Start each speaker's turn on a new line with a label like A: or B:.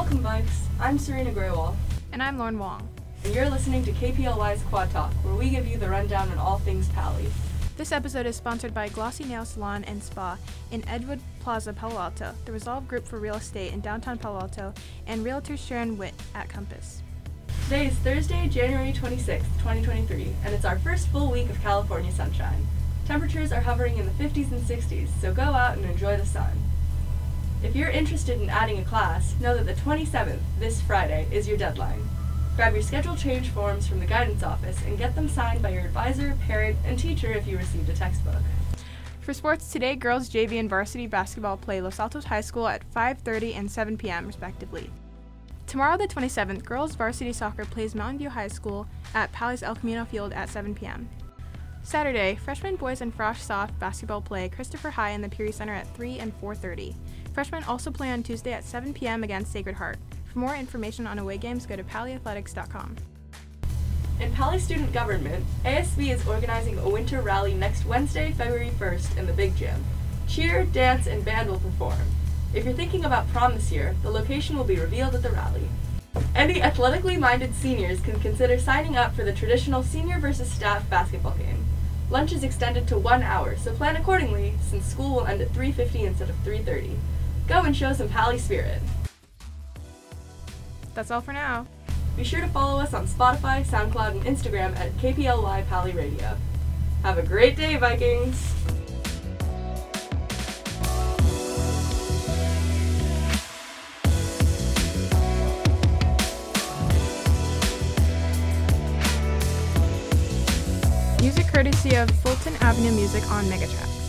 A: Welcome, Vikes. I'm Serena Graywall,
B: And I'm Lauren Wong.
A: and you're listening to KPLY's Quad Talk, where we give you the rundown on all things Paly.
B: This episode is sponsored by Glossy Nail Salon and Spa in Edgewood Plaza, Palo Alto, the Resolve Group for Real Estate in downtown Palo Alto, and Realtor Sharon Witt at Compass.
A: Today is Thursday, January 26th, 2023, and it's our first full week of California sunshine. Temperatures are hovering in the 50s and 60s, so go out and enjoy the sun. If you're interested in adding a class, know that the 27th, this Friday, is your deadline. Grab your schedule change forms from the guidance office and get them signed by your advisor, parent, and teacher if you received a textbook.
B: For sports, today girls JV and varsity basketball play Los Altos High School at 5:30 and 7 p.m. respectively. Tomorrow, the 27th, girls varsity soccer plays Mountain View High School at Palace El Camino Field at 7 p.m. Saturday, freshman boys and Frosh-Soph basketball play Christopher High in the Peery Center at 3 and 4:30. Freshmen also play on Tuesday at 7 p.m. against Sacred Heart. For more information on away games, go to palyathletics.com.
A: In Paly Student Government, ASB is organizing a winter rally next Wednesday, February 1st in the Big Gym. Cheer, dance, and band will perform. If you're thinking about prom this year, the location will be revealed at the rally. Any athletically minded seniors can consider signing up for the traditional senior versus staff basketball game. Lunch is extended to one hour, so plan accordingly since school will end at 3.50 instead of 3.30. Go and show some Paly spirit.
B: That's all for now.
A: Be sure to follow us on Spotify, SoundCloud, and Instagram at KPLY Paly Radio. Have a great day, Vikings!
B: Music courtesy of Fulton Avenue Music on Megatrax.